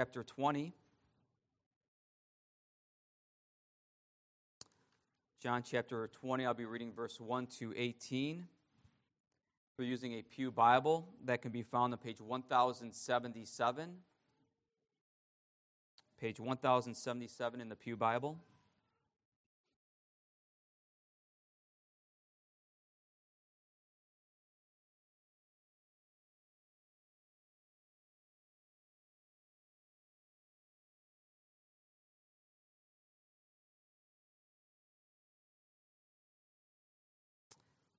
chapter 20. John chapter 20, I'll be reading verse 1 to 18. We're using a Pew Bible that can be found on page 1077. Page 1077 in the Pew Bible.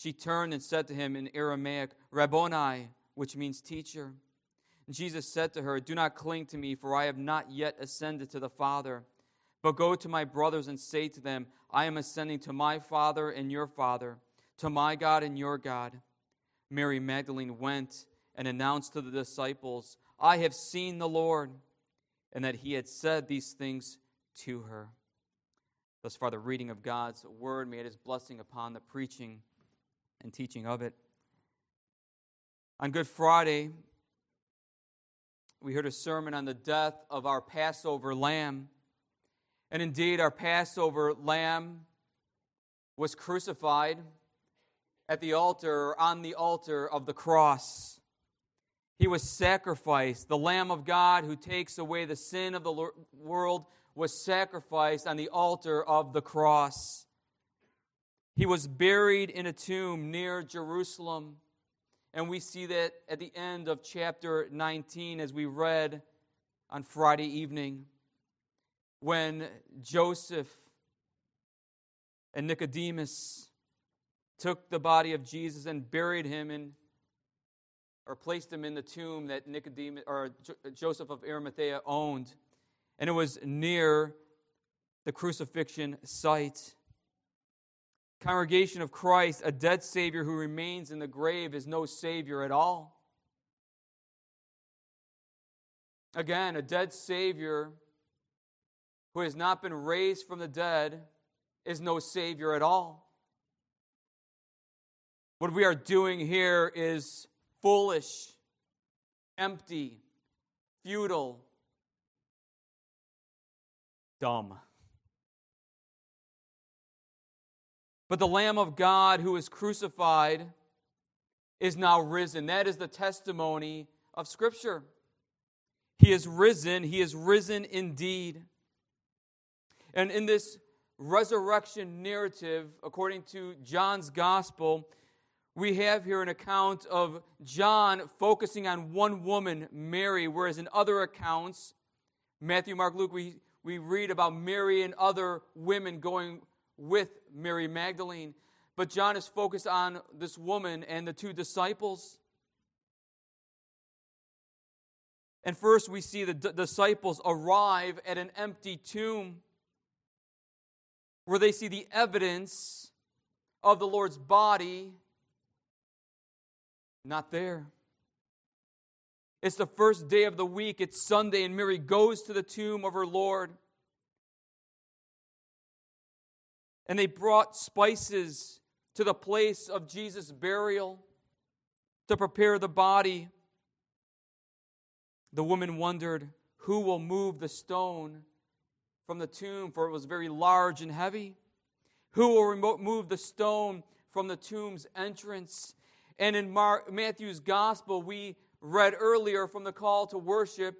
She turned and said to him in Aramaic, Rabboni, which means teacher. And Jesus said to her, Do not cling to me, for I have not yet ascended to the Father. But go to my brothers and say to them, I am ascending to my Father and your Father, to my God and your God. Mary Magdalene went and announced to the disciples, I have seen the Lord, and that he had said these things to her. Thus far, the reading of God's word. May his blessing upon the preaching and teaching of it. On Good Friday, we heard a sermon on the death of our Passover lamb. And indeed, our Passover lamb was crucified at the altar, on the altar of the cross. He was sacrificed. The Lamb of God who takes away the sin of the world was sacrificed on the altar of the cross. He was buried in a tomb near Jerusalem. And we see that at the end of chapter 19, as we read on Friday evening, when Joseph and Nicodemus took the body of Jesus and buried him in, or placed him in the tomb that Nicodemus or Joseph of Arimathea owned. And it was near the crucifixion site. Congregation of Christ, a dead Savior who remains in the grave is no Savior at all. Again, a dead Savior who has not been raised from the dead is no Savior at all. What we are doing here is foolish, empty, futile, dumb. But the Lamb of God who is crucified is now risen. That is the testimony of Scripture. He is risen. He is risen indeed. And in this resurrection narrative, according to John's gospel, we have here an account of John focusing on one woman, Mary, whereas in other accounts, Matthew, Mark, Luke, we, we read about Mary and other women going with Mary Magdalene. But John is focused on this woman and the two disciples. And first, we see the d- disciples arrive at an empty tomb where they see the evidence of the Lord's body not there. It's the first day of the week. It's Sunday, and Mary goes to the tomb of her Lord. And they brought spices to the place of Jesus' burial to prepare the body. The woman wondered, Who will move the stone from the tomb? For it was very large and heavy. Who will move the stone from the tomb's entrance? And in Mark, Matthew's gospel, we read earlier from the call to worship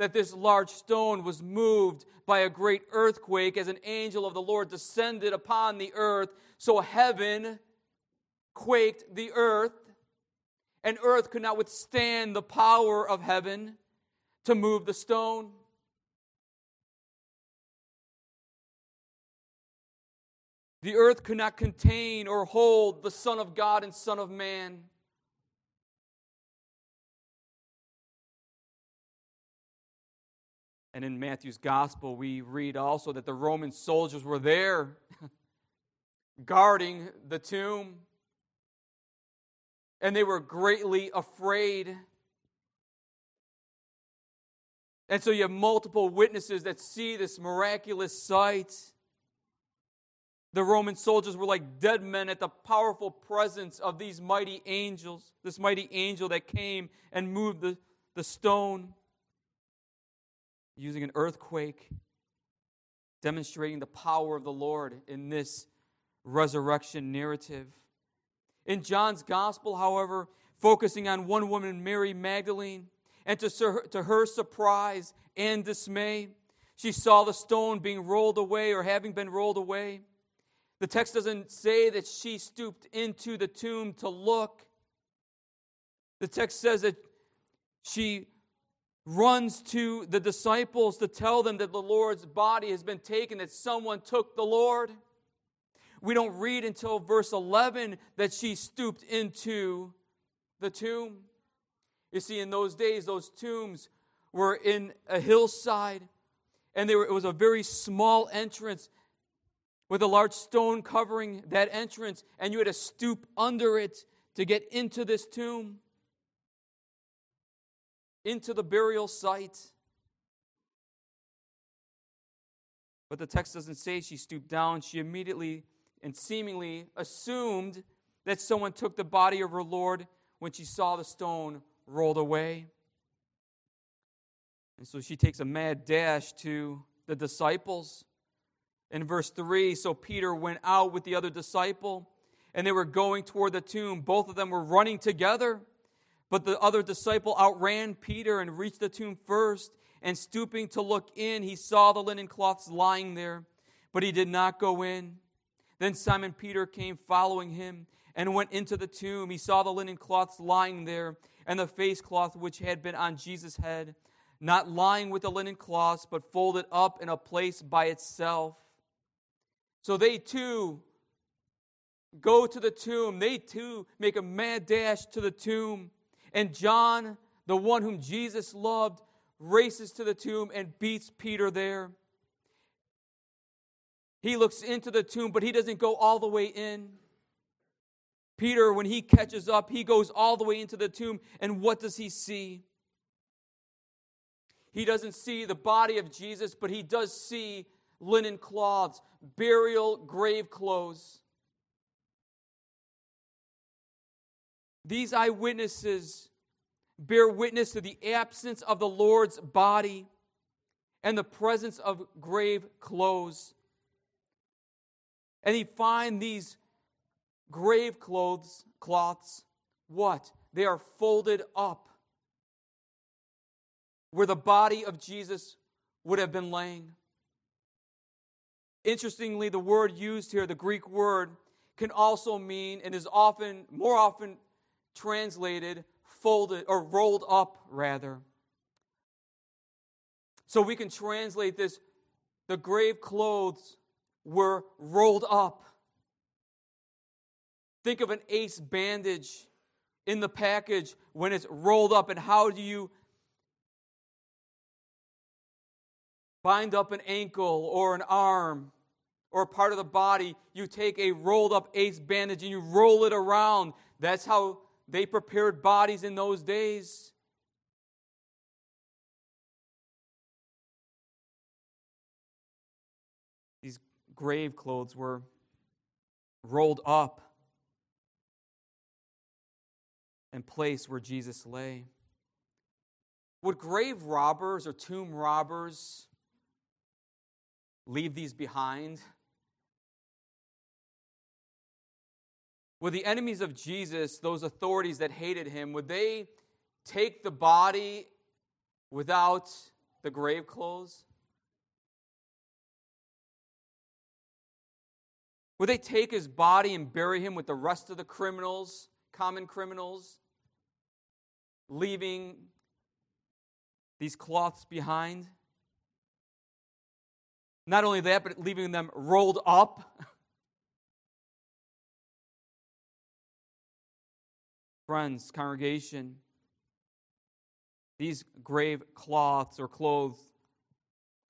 that this large stone was moved by a great earthquake as an angel of the Lord descended upon the earth. So heaven quaked the earth, and earth could not withstand the power of heaven to move the stone. The earth could not contain or hold the Son of God and Son of Man. And in Matthew's gospel, we read also that the Roman soldiers were there guarding the tomb. And they were greatly afraid. And so you have multiple witnesses that see this miraculous sight. The Roman soldiers were like dead men at the powerful presence of these mighty angels, this mighty angel that came and moved the, the stone using an earthquake, demonstrating the power of the Lord in this resurrection narrative. In John's gospel, however, focusing on one woman, Mary Magdalene, and to, to her surprise and dismay, she saw the stone being rolled away or having been rolled away. The text doesn't say that she stooped into the tomb to look. The text says that she runs to the disciples to tell them that the Lord's body has been taken, that someone took the Lord. We don't read until verse 11 that she stooped into the tomb. You see, in those days, those tombs were in a hillside, and were, it was a very small entrance with a large stone covering that entrance, and you had to stoop under it to get into this tomb, into the burial site. But the text doesn't say she stooped down. She immediately and seemingly assumed that someone took the body of her Lord when she saw the stone rolled away. And so she takes a mad dash to the disciples in verse 3, so Peter went out with the other disciple, and they were going toward the tomb. Both of them were running together, but the other disciple outran Peter and reached the tomb first. And stooping to look in, he saw the linen cloths lying there, but he did not go in. Then Simon Peter came following him and went into the tomb. He saw the linen cloths lying there, and the face cloth which had been on Jesus' head, not lying with the linen cloths, but folded up in a place by itself. So they too go to the tomb. They too make a mad dash to the tomb. And John, the one whom Jesus loved, races to the tomb and beats Peter there. He looks into the tomb, but he doesn't go all the way in. Peter, when he catches up, he goes all the way into the tomb, and what does he see? He doesn't see the body of Jesus, but he does see linen cloths, burial grave clothes. These eyewitnesses bear witness to the absence of the Lord's body and the presence of grave clothes. And he find these grave clothes cloths what? They are folded up where the body of Jesus would have been laying. Interestingly, the word used here, the Greek word, can also mean and is often, more often translated, folded or rolled up, rather. So we can translate this the grave clothes were rolled up. Think of an ace bandage in the package when it's rolled up, and how do you bind up an ankle or an arm or part of the body? You take a rolled up ace bandage and you roll it around. That's how they prepared bodies in those days. These grave clothes were rolled up and placed where Jesus lay. Would grave robbers or tomb robbers leave these behind? Would the enemies of Jesus, those authorities that hated him, would they take the body without the grave clothes? Would they take his body and bury him with the rest of the criminals, common criminals, leaving these cloths behind? Not only that, but leaving them rolled up. Friends, congregation, these grave cloths or clothes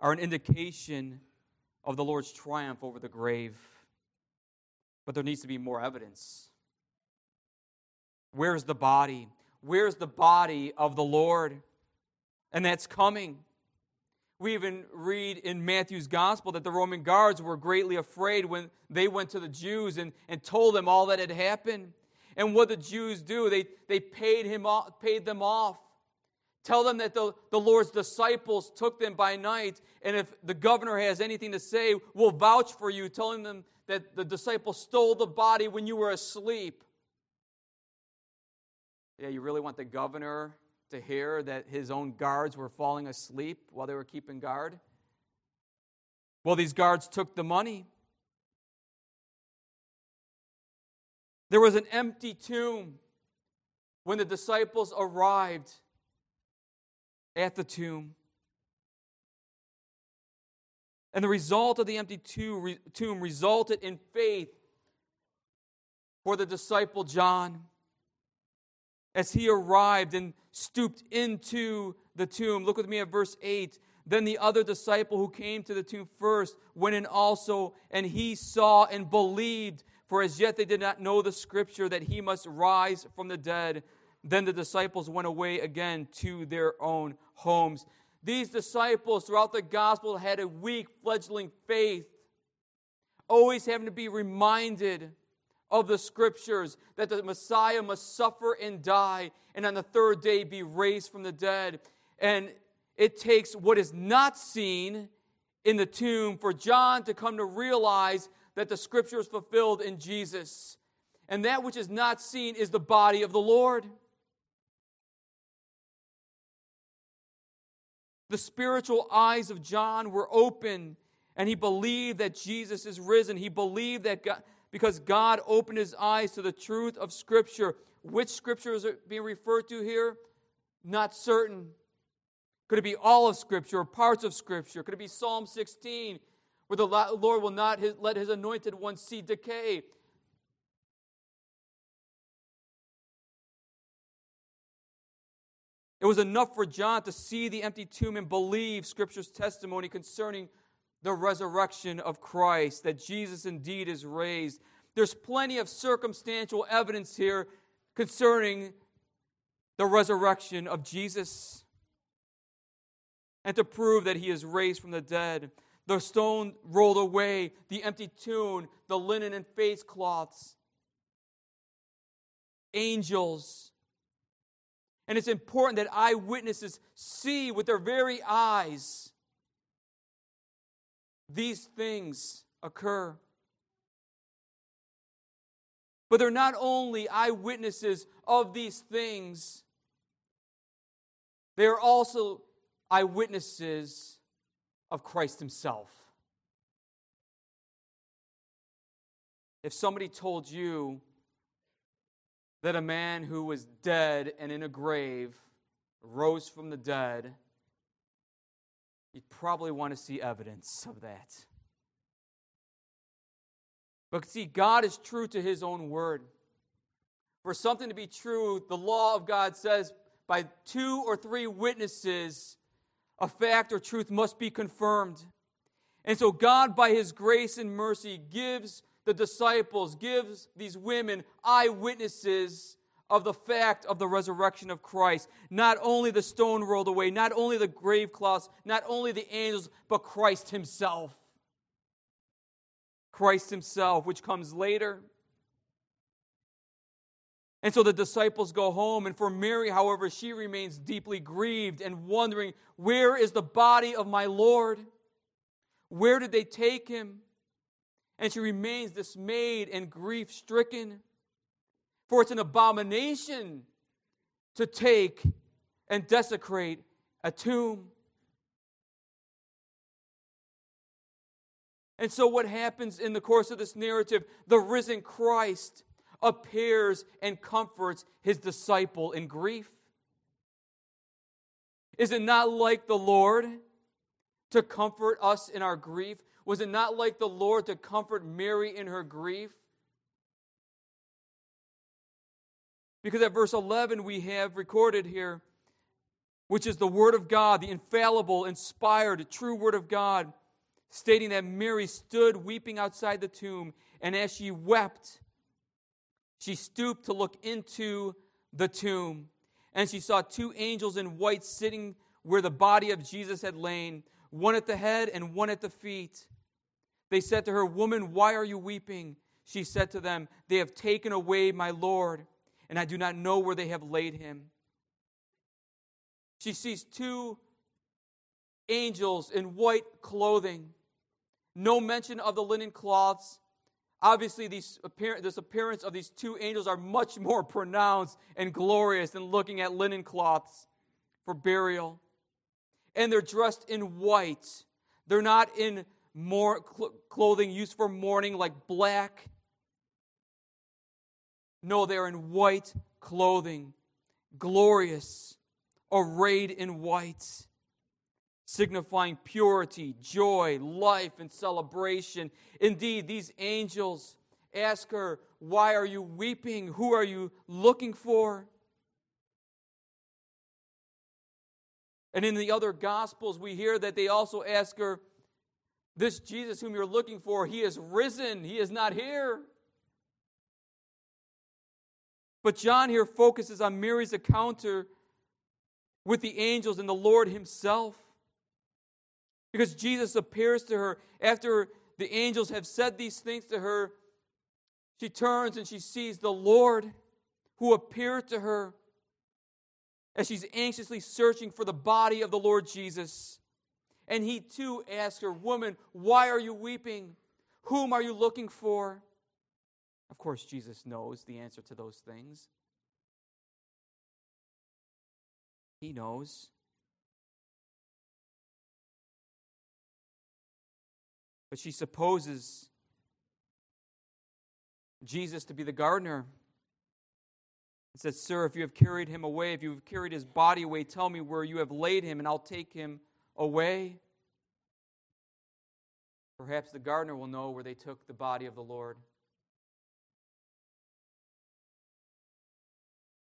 are an indication of the Lord's triumph over the grave. But there needs to be more evidence. Where's the body? Where's the body of the Lord? And that's coming. We even read in Matthew's gospel that the Roman guards were greatly afraid when they went to the Jews and, and told them all that had happened. And what the Jews do, they, they paid, him off, paid them off. Tell them that the, the Lord's disciples took them by night, and if the governor has anything to say, we'll vouch for you, telling them that the disciples stole the body when you were asleep. Yeah, you really want the governor to hear that his own guards were falling asleep while they were keeping guard? Well, these guards took the money. There was an empty tomb when the disciples arrived at the tomb. And the result of the empty tomb resulted in faith for the disciple John as he arrived and stooped into the tomb. Look with me at verse 8. Then the other disciple who came to the tomb first went in also, and he saw and believed. For as yet they did not know the scripture that he must rise from the dead. Then the disciples went away again to their own homes. These disciples throughout the gospel had a weak, fledgling faith, always having to be reminded of the scriptures that the Messiah must suffer and die and on the third day be raised from the dead. And it takes what is not seen in the tomb for John to come to realize that the scripture is fulfilled in Jesus. And that which is not seen is the body of the Lord. The spiritual eyes of John were open, and he believed that Jesus is risen. He believed that God, because God opened his eyes to the truth of Scripture. Which Scripture is being referred to here? Not certain. Could it be all of Scripture or parts of Scripture? Could it be Psalm 16? Where the Lord will not let his anointed one see decay. It was enough for John to see the empty tomb and believe Scripture's testimony concerning the resurrection of Christ, that Jesus indeed is raised. There's plenty of circumstantial evidence here concerning the resurrection of Jesus and to prove that he is raised from the dead the stone rolled away, the empty tomb, the linen and face cloths, angels. And it's important that eyewitnesses see with their very eyes these things occur. But they're not only eyewitnesses of these things, they are also eyewitnesses of Christ Himself. If somebody told you that a man who was dead and in a grave rose from the dead, you'd probably want to see evidence of that. But see, God is true to his own word. For something to be true, the law of God says by two or three witnesses, a fact or truth must be confirmed. And so, God, by his grace and mercy, gives the disciples, gives these women eyewitnesses of the fact of the resurrection of Christ. Not only the stone rolled away, not only the grave cloths, not only the angels, but Christ himself. Christ himself, which comes later. And so the disciples go home, and for Mary, however, she remains deeply grieved and wondering, Where is the body of my Lord? Where did they take him? And she remains dismayed and grief stricken. For it's an abomination to take and desecrate a tomb. And so, what happens in the course of this narrative? The risen Christ appears and comforts his disciple in grief. Is it not like the Lord to comfort us in our grief? Was it not like the Lord to comfort Mary in her grief? Because at verse 11, we have recorded here, which is the Word of God, the infallible, inspired, true Word of God stating that Mary stood weeping outside the tomb, and as she wept, she stooped to look into the tomb, and she saw two angels in white sitting where the body of Jesus had lain, one at the head and one at the feet. They said to her, Woman, why are you weeping? She said to them, They have taken away my Lord, and I do not know where they have laid him. She sees two angels in white clothing no mention of the linen cloths. Obviously, these appear- this appearance of these two angels are much more pronounced and glorious than looking at linen cloths for burial. And they're dressed in white. They're not in more cl- clothing used for mourning like black. No, they're in white clothing, glorious, arrayed in white signifying purity, joy, life, and celebration. Indeed, these angels ask her, Why are you weeping? Who are you looking for? And in the other Gospels, we hear that they also ask her, This Jesus whom you're looking for, he is risen, he is not here. But John here focuses on Mary's encounter with the angels and the Lord himself. Because Jesus appears to her after the angels have said these things to her. She turns and she sees the Lord who appeared to her as she's anxiously searching for the body of the Lord Jesus. And he too asks her, Woman, why are you weeping? Whom are you looking for? Of course, Jesus knows the answer to those things. He knows. But she supposes Jesus to be the gardener. It says, Sir, if you have carried him away, if you have carried his body away, tell me where you have laid him, and I'll take him away. Perhaps the gardener will know where they took the body of the Lord.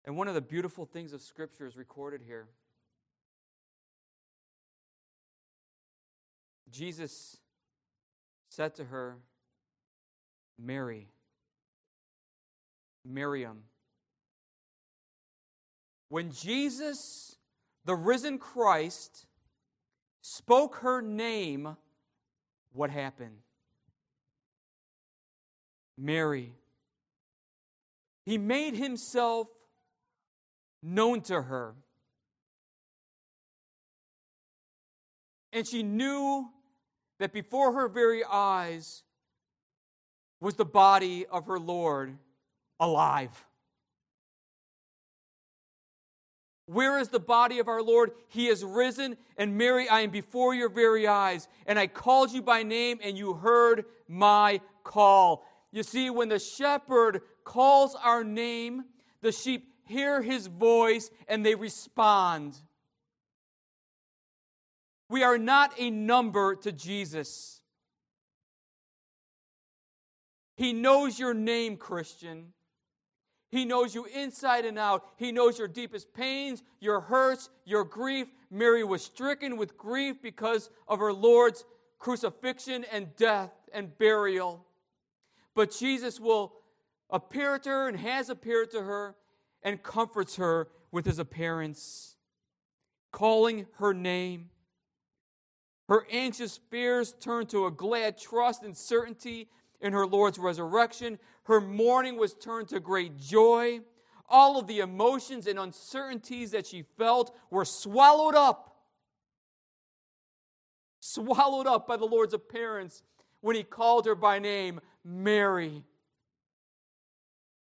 And one of the beautiful things of Scripture is recorded here. Jesus said to her, Mary, Miriam. When Jesus, the risen Christ, spoke her name, what happened? Mary. He made himself known to her. And she knew that before her very eyes was the body of her Lord alive. Where is the body of our Lord? He is risen. And Mary, I am before your very eyes. And I called you by name, and you heard my call. You see, when the shepherd calls our name, the sheep hear his voice and they respond. We are not a number to Jesus. He knows your name, Christian. He knows you inside and out. He knows your deepest pains, your hurts, your grief. Mary was stricken with grief because of her Lord's crucifixion and death and burial. But Jesus will appear to her and has appeared to her and comforts her with his appearance, calling her name. Her anxious fears turned to a glad trust and certainty in her Lord's resurrection. Her mourning was turned to great joy. All of the emotions and uncertainties that she felt were swallowed up. Swallowed up by the Lord's appearance when he called her by name, Mary.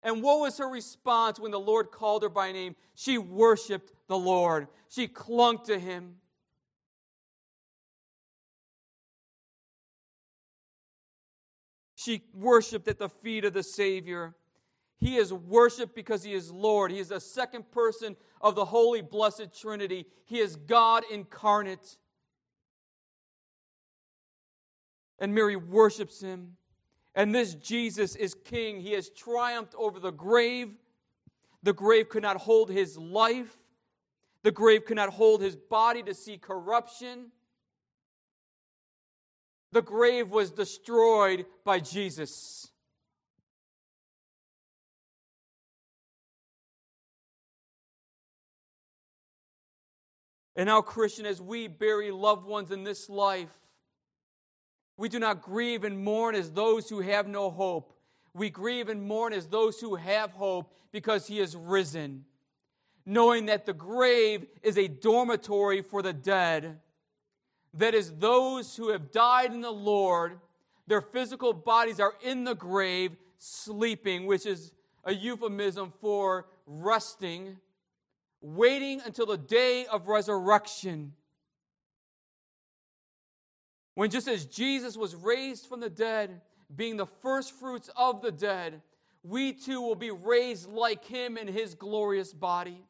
And what was her response when the Lord called her by name? She worshiped the Lord, she clung to him. She worshiped at the feet of the Savior. He is worshiped because he is Lord. He is the second person of the Holy Blessed Trinity. He is God incarnate. And Mary worships him. And this Jesus is king. He has triumphed over the grave. The grave could not hold his life, the grave could not hold his body to see corruption. The grave was destroyed by Jesus. And now, Christian, as we bury loved ones in this life, we do not grieve and mourn as those who have no hope. We grieve and mourn as those who have hope because he is risen, knowing that the grave is a dormitory for the dead that is, those who have died in the Lord, their physical bodies are in the grave, sleeping, which is a euphemism for resting, waiting until the day of resurrection. When just as Jesus was raised from the dead, being the first fruits of the dead, we too will be raised like him in his glorious body.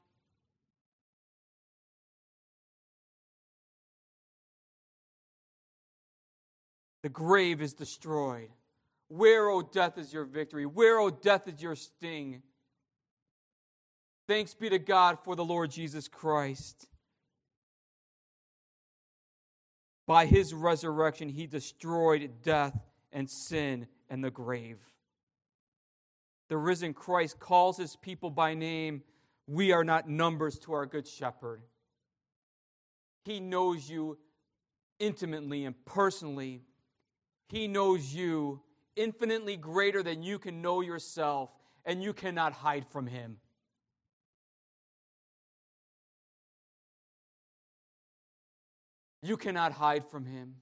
The grave is destroyed. Where, O death, is your victory? Where, O death, is your sting? Thanks be to God for the Lord Jesus Christ. By his resurrection, he destroyed death and sin and the grave. The risen Christ calls his people by name. We are not numbers to our good shepherd. He knows you intimately and personally he knows you infinitely greater than you can know yourself, and you cannot hide from Him. You cannot hide from Him.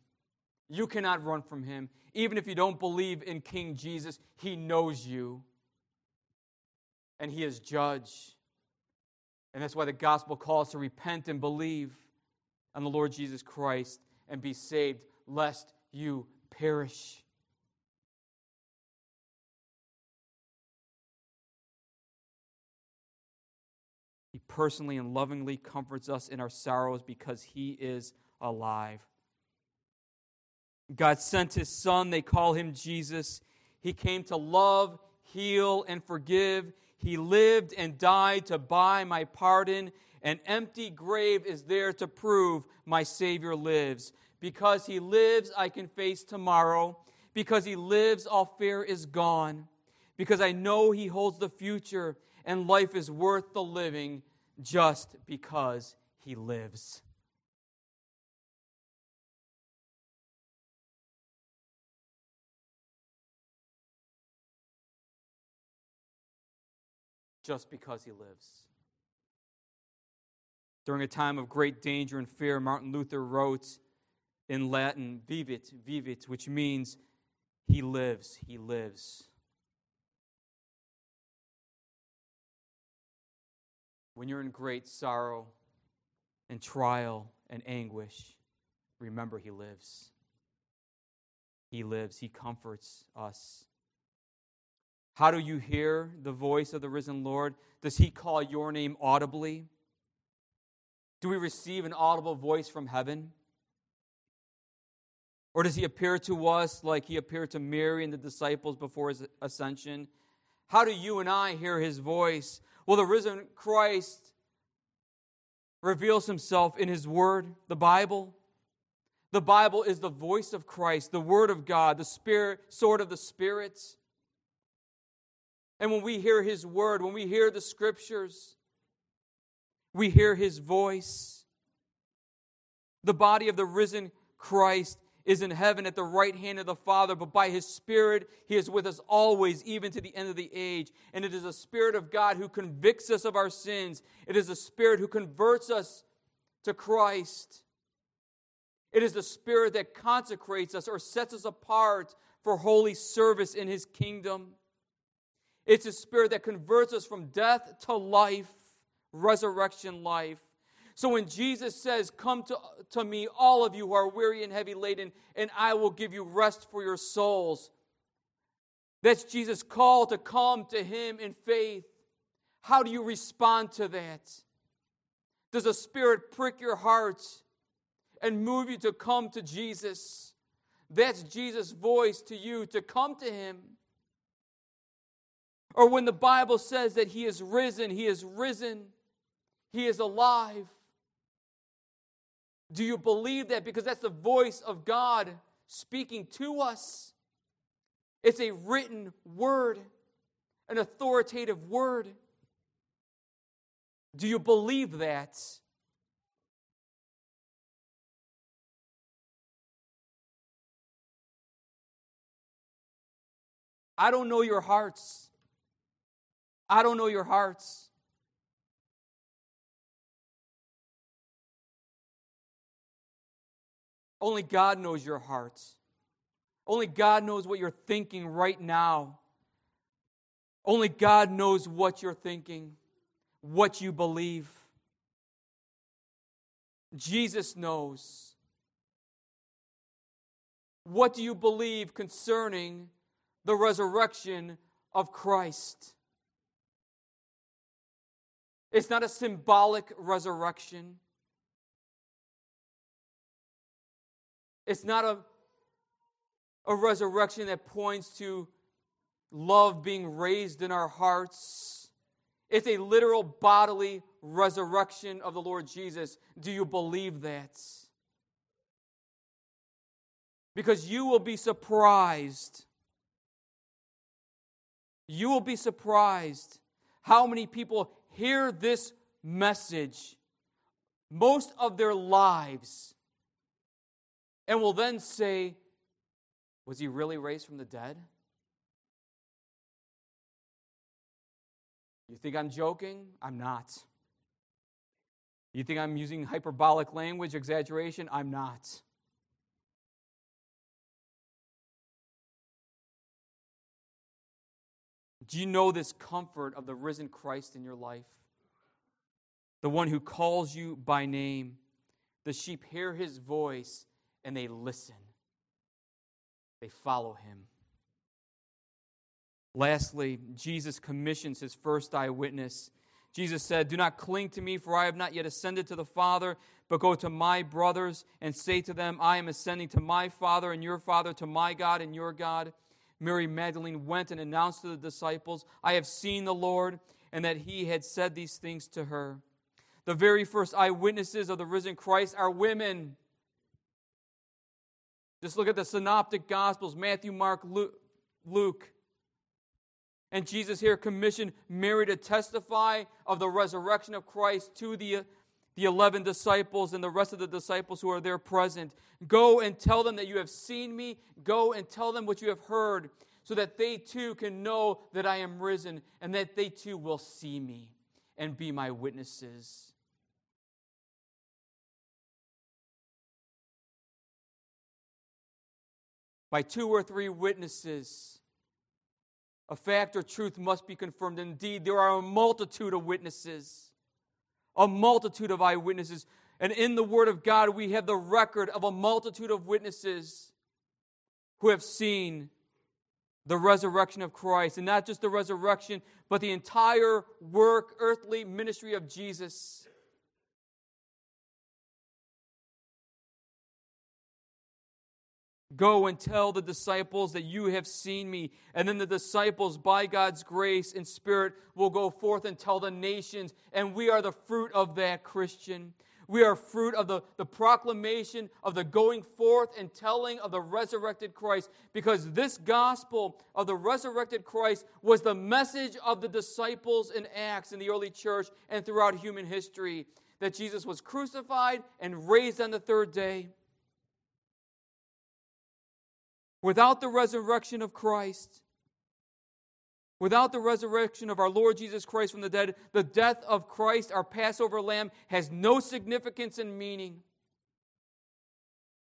You cannot run from Him. Even if you don't believe in King Jesus, He knows you. And He is judge. And that's why the gospel calls to repent and believe on the Lord Jesus Christ and be saved, lest you perish. He personally and lovingly comforts us in our sorrows because He is alive. God sent His Son, they call Him Jesus. He came to love, heal, and forgive. He lived and died to buy my pardon. An empty grave is there to prove my Savior lives. Because he lives, I can face tomorrow. Because he lives, all fear is gone. Because I know he holds the future, and life is worth the living just because he lives. Just because he lives. During a time of great danger and fear, Martin Luther wrote, in Latin, vivit, vivit, which means he lives, he lives. When you're in great sorrow and trial and anguish, remember he lives. He lives, he comforts us. How do you hear the voice of the risen Lord? Does he call your name audibly? Do we receive an audible voice from heaven? Or does he appear to us like he appeared to Mary and the disciples before his ascension? How do you and I hear his voice? Well, the risen Christ reveals himself in his word, the Bible. The Bible is the voice of Christ, the word of God, the spirit, sword of the spirits. And when we hear his word, when we hear the scriptures, we hear his voice. The body of the risen Christ is in heaven at the right hand of the Father, but by his Spirit, he is with us always, even to the end of the age. And it is a Spirit of God who convicts us of our sins, it is a Spirit who converts us to Christ. It is the Spirit that consecrates us or sets us apart for holy service in his kingdom. It's a Spirit that converts us from death to life, resurrection life. So when Jesus says, Come to, to me, all of you who are weary and heavy laden, and I will give you rest for your souls, that's Jesus' call to come to him in faith. How do you respond to that? Does the Spirit prick your heart and move you to come to Jesus? That's Jesus' voice to you to come to him. Or when the Bible says that he is risen, he is risen, he is alive. Do you believe that? Because that's the voice of God speaking to us. It's a written word, an authoritative word. Do you believe that? I don't know your hearts. I don't know your hearts. Only God knows your hearts. Only God knows what you're thinking right now. Only God knows what you're thinking, what you believe. Jesus knows. What do you believe concerning the resurrection of Christ? It's not a symbolic resurrection. It's not a, a resurrection that points to love being raised in our hearts. It's a literal bodily resurrection of the Lord Jesus. Do you believe that? Because you will be surprised. You will be surprised how many people hear this message most of their lives and will then say, Was he really raised from the dead? You think I'm joking? I'm not. You think I'm using hyperbolic language, exaggeration? I'm not. Do you know this comfort of the risen Christ in your life? The one who calls you by name. The sheep hear his voice and they listen. They follow him. Lastly, Jesus commissions his first eyewitness. Jesus said, Do not cling to me, for I have not yet ascended to the Father, but go to my brothers and say to them, I am ascending to my Father and your Father, to my God and your God. Mary Magdalene went and announced to the disciples, I have seen the Lord, and that he had said these things to her. The very first eyewitnesses of the risen Christ are women. Just look at the synoptic gospels Matthew, Mark, Luke. And Jesus here commissioned Mary to testify of the resurrection of Christ to the, the 11 disciples and the rest of the disciples who are there present. Go and tell them that you have seen me. Go and tell them what you have heard, so that they too can know that I am risen and that they too will see me and be my witnesses. By two or three witnesses, a fact or truth must be confirmed. Indeed, there are a multitude of witnesses, a multitude of eyewitnesses. And in the Word of God, we have the record of a multitude of witnesses who have seen the resurrection of Christ. And not just the resurrection, but the entire work, earthly ministry of Jesus. Go and tell the disciples that you have seen me. And then the disciples, by God's grace and Spirit, will go forth and tell the nations. And we are the fruit of that Christian. We are fruit of the, the proclamation of the going forth and telling of the resurrected Christ because this gospel of the resurrected Christ was the message of the disciples in Acts in the early church and throughout human history that Jesus was crucified and raised on the third day. Without the resurrection of Christ, without the resurrection of our Lord Jesus Christ from the dead, the death of Christ, our Passover lamb, has no significance and meaning.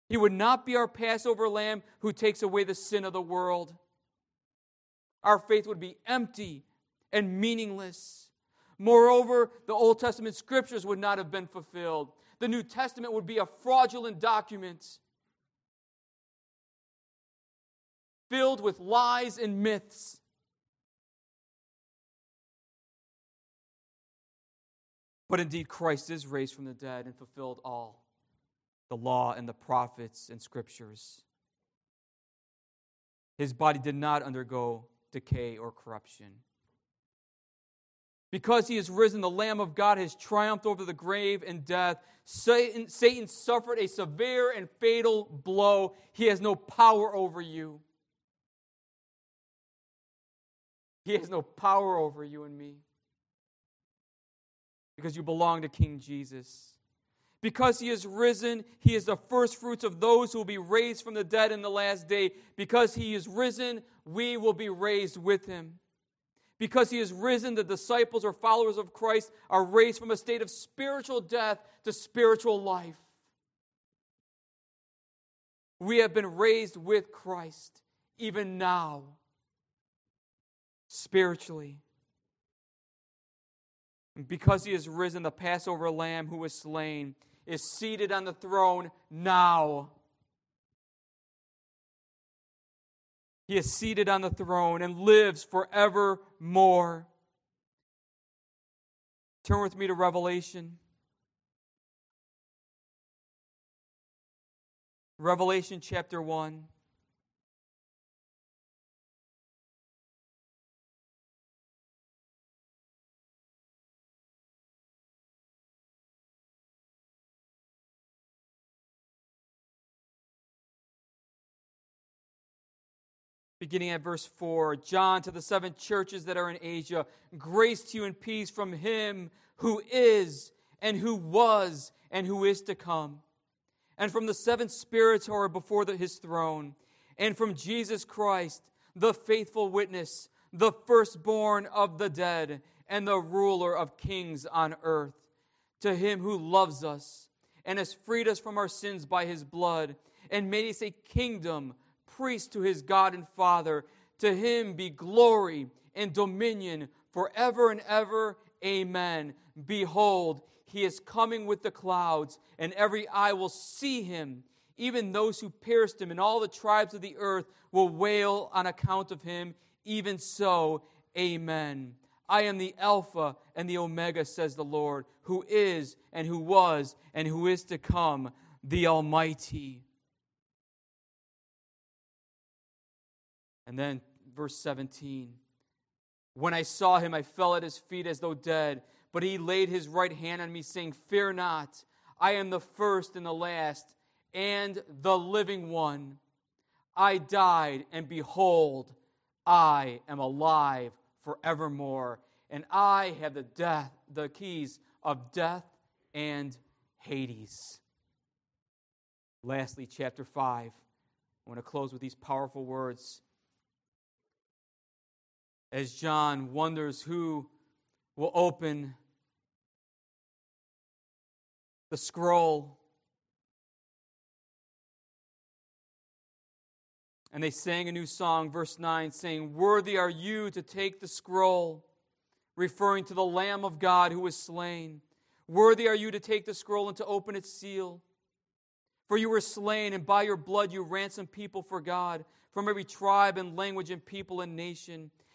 He would not be our Passover lamb who takes away the sin of the world. Our faith would be empty and meaningless. Moreover, the Old Testament scriptures would not have been fulfilled. The New Testament would be a fraudulent document filled with lies and myths. But indeed, Christ is raised from the dead and fulfilled all the law and the prophets and scriptures. His body did not undergo decay or corruption. Because he is risen, the Lamb of God has triumphed over the grave and death. Satan, Satan suffered a severe and fatal blow. He has no power over you. He has no power over you and me because you belong to King Jesus. Because he is risen, he is the first fruits of those who will be raised from the dead in the last day. Because he is risen, we will be raised with him. Because he is risen, the disciples or followers of Christ are raised from a state of spiritual death to spiritual life. We have been raised with Christ, even now spiritually. because he is risen, the Passover lamb who was slain is seated on the throne now. He is seated on the throne and lives forevermore. Turn with me to Revelation. Revelation chapter 1. Beginning at verse 4 John to the seven churches that are in Asia, grace to you and peace from him who is, and who was, and who is to come, and from the seven spirits who are before the, his throne, and from Jesus Christ, the faithful witness, the firstborn of the dead, and the ruler of kings on earth. To him who loves us and has freed us from our sins by his blood, and made us a kingdom priest to his God and Father. To him be glory and dominion forever and ever. Amen. Behold, he is coming with the clouds, and every eye will see him. Even those who pierced him, and all the tribes of the earth will wail on account of him. Even so, Amen. I am the Alpha and the Omega, says the Lord, who is, and who was, and who is to come, the Almighty. And then verse 17 When I saw him, I fell at his feet as though dead. But he laid his right hand on me, saying, Fear not, I am the first and the last, and the living one. I died, and behold, I am alive forevermore, and I have the death, the keys of death and Hades. Lastly, chapter 5. I want to close with these powerful words as John wonders who will open the scroll. And they sang a new song, verse 9, saying, Worthy are you to take the scroll, referring to the Lamb of God who was slain. Worthy are you to take the scroll and to open its seal. For you were slain, and by your blood you ransomed people for God from every tribe and language and people and nation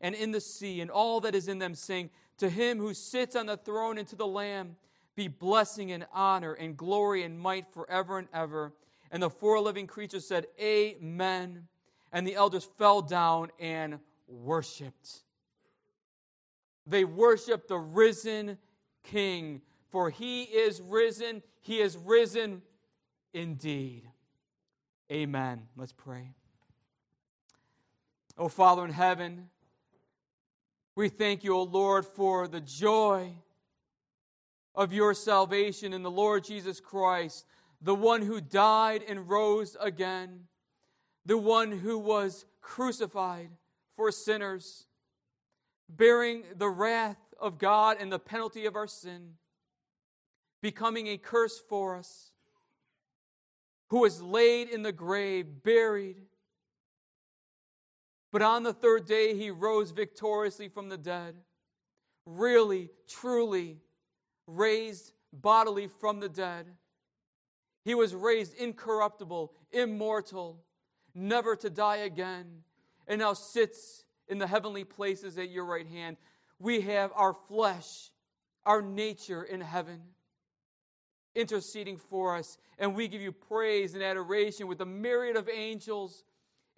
and in the sea and all that is in them saying, To him who sits on the throne and to the Lamb be blessing and honor and glory and might forever and ever. And the four living creatures said, Amen. And the elders fell down and worshiped. They worshiped the risen King, for he is risen. He is risen indeed. Amen. Let's pray. Oh, Father in heaven, we thank you, O Lord, for the joy of your salvation in the Lord Jesus Christ, the one who died and rose again, the one who was crucified for sinners, bearing the wrath of God and the penalty of our sin, becoming a curse for us, who was laid in the grave, buried. But on the third day, he rose victoriously from the dead, really, truly raised bodily from the dead. He was raised incorruptible, immortal, never to die again, and now sits in the heavenly places at your right hand we have our flesh, our nature in heaven, interceding for us. And we give you praise and adoration with a myriad of angels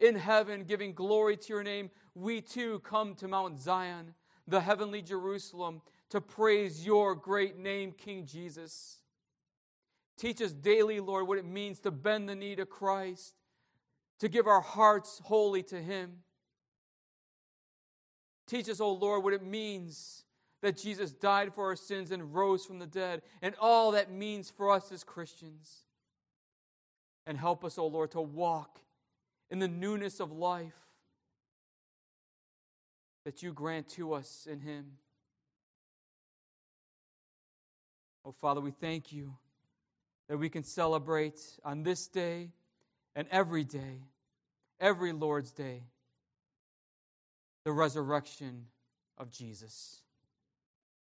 in heaven giving glory to your name. We too come to Mount Zion, the heavenly Jerusalem, to praise your great name, King Jesus. Teach us daily, Lord, what it means to bend the knee to Christ, to give our hearts wholly to Him Teach us, O oh Lord, what it means that Jesus died for our sins and rose from the dead, and all that means for us as Christians. And help us, O oh Lord, to walk in the newness of life that you grant to us in Him. Oh, Father, we thank you that we can celebrate on this day and every day, every Lord's Day the resurrection of Jesus.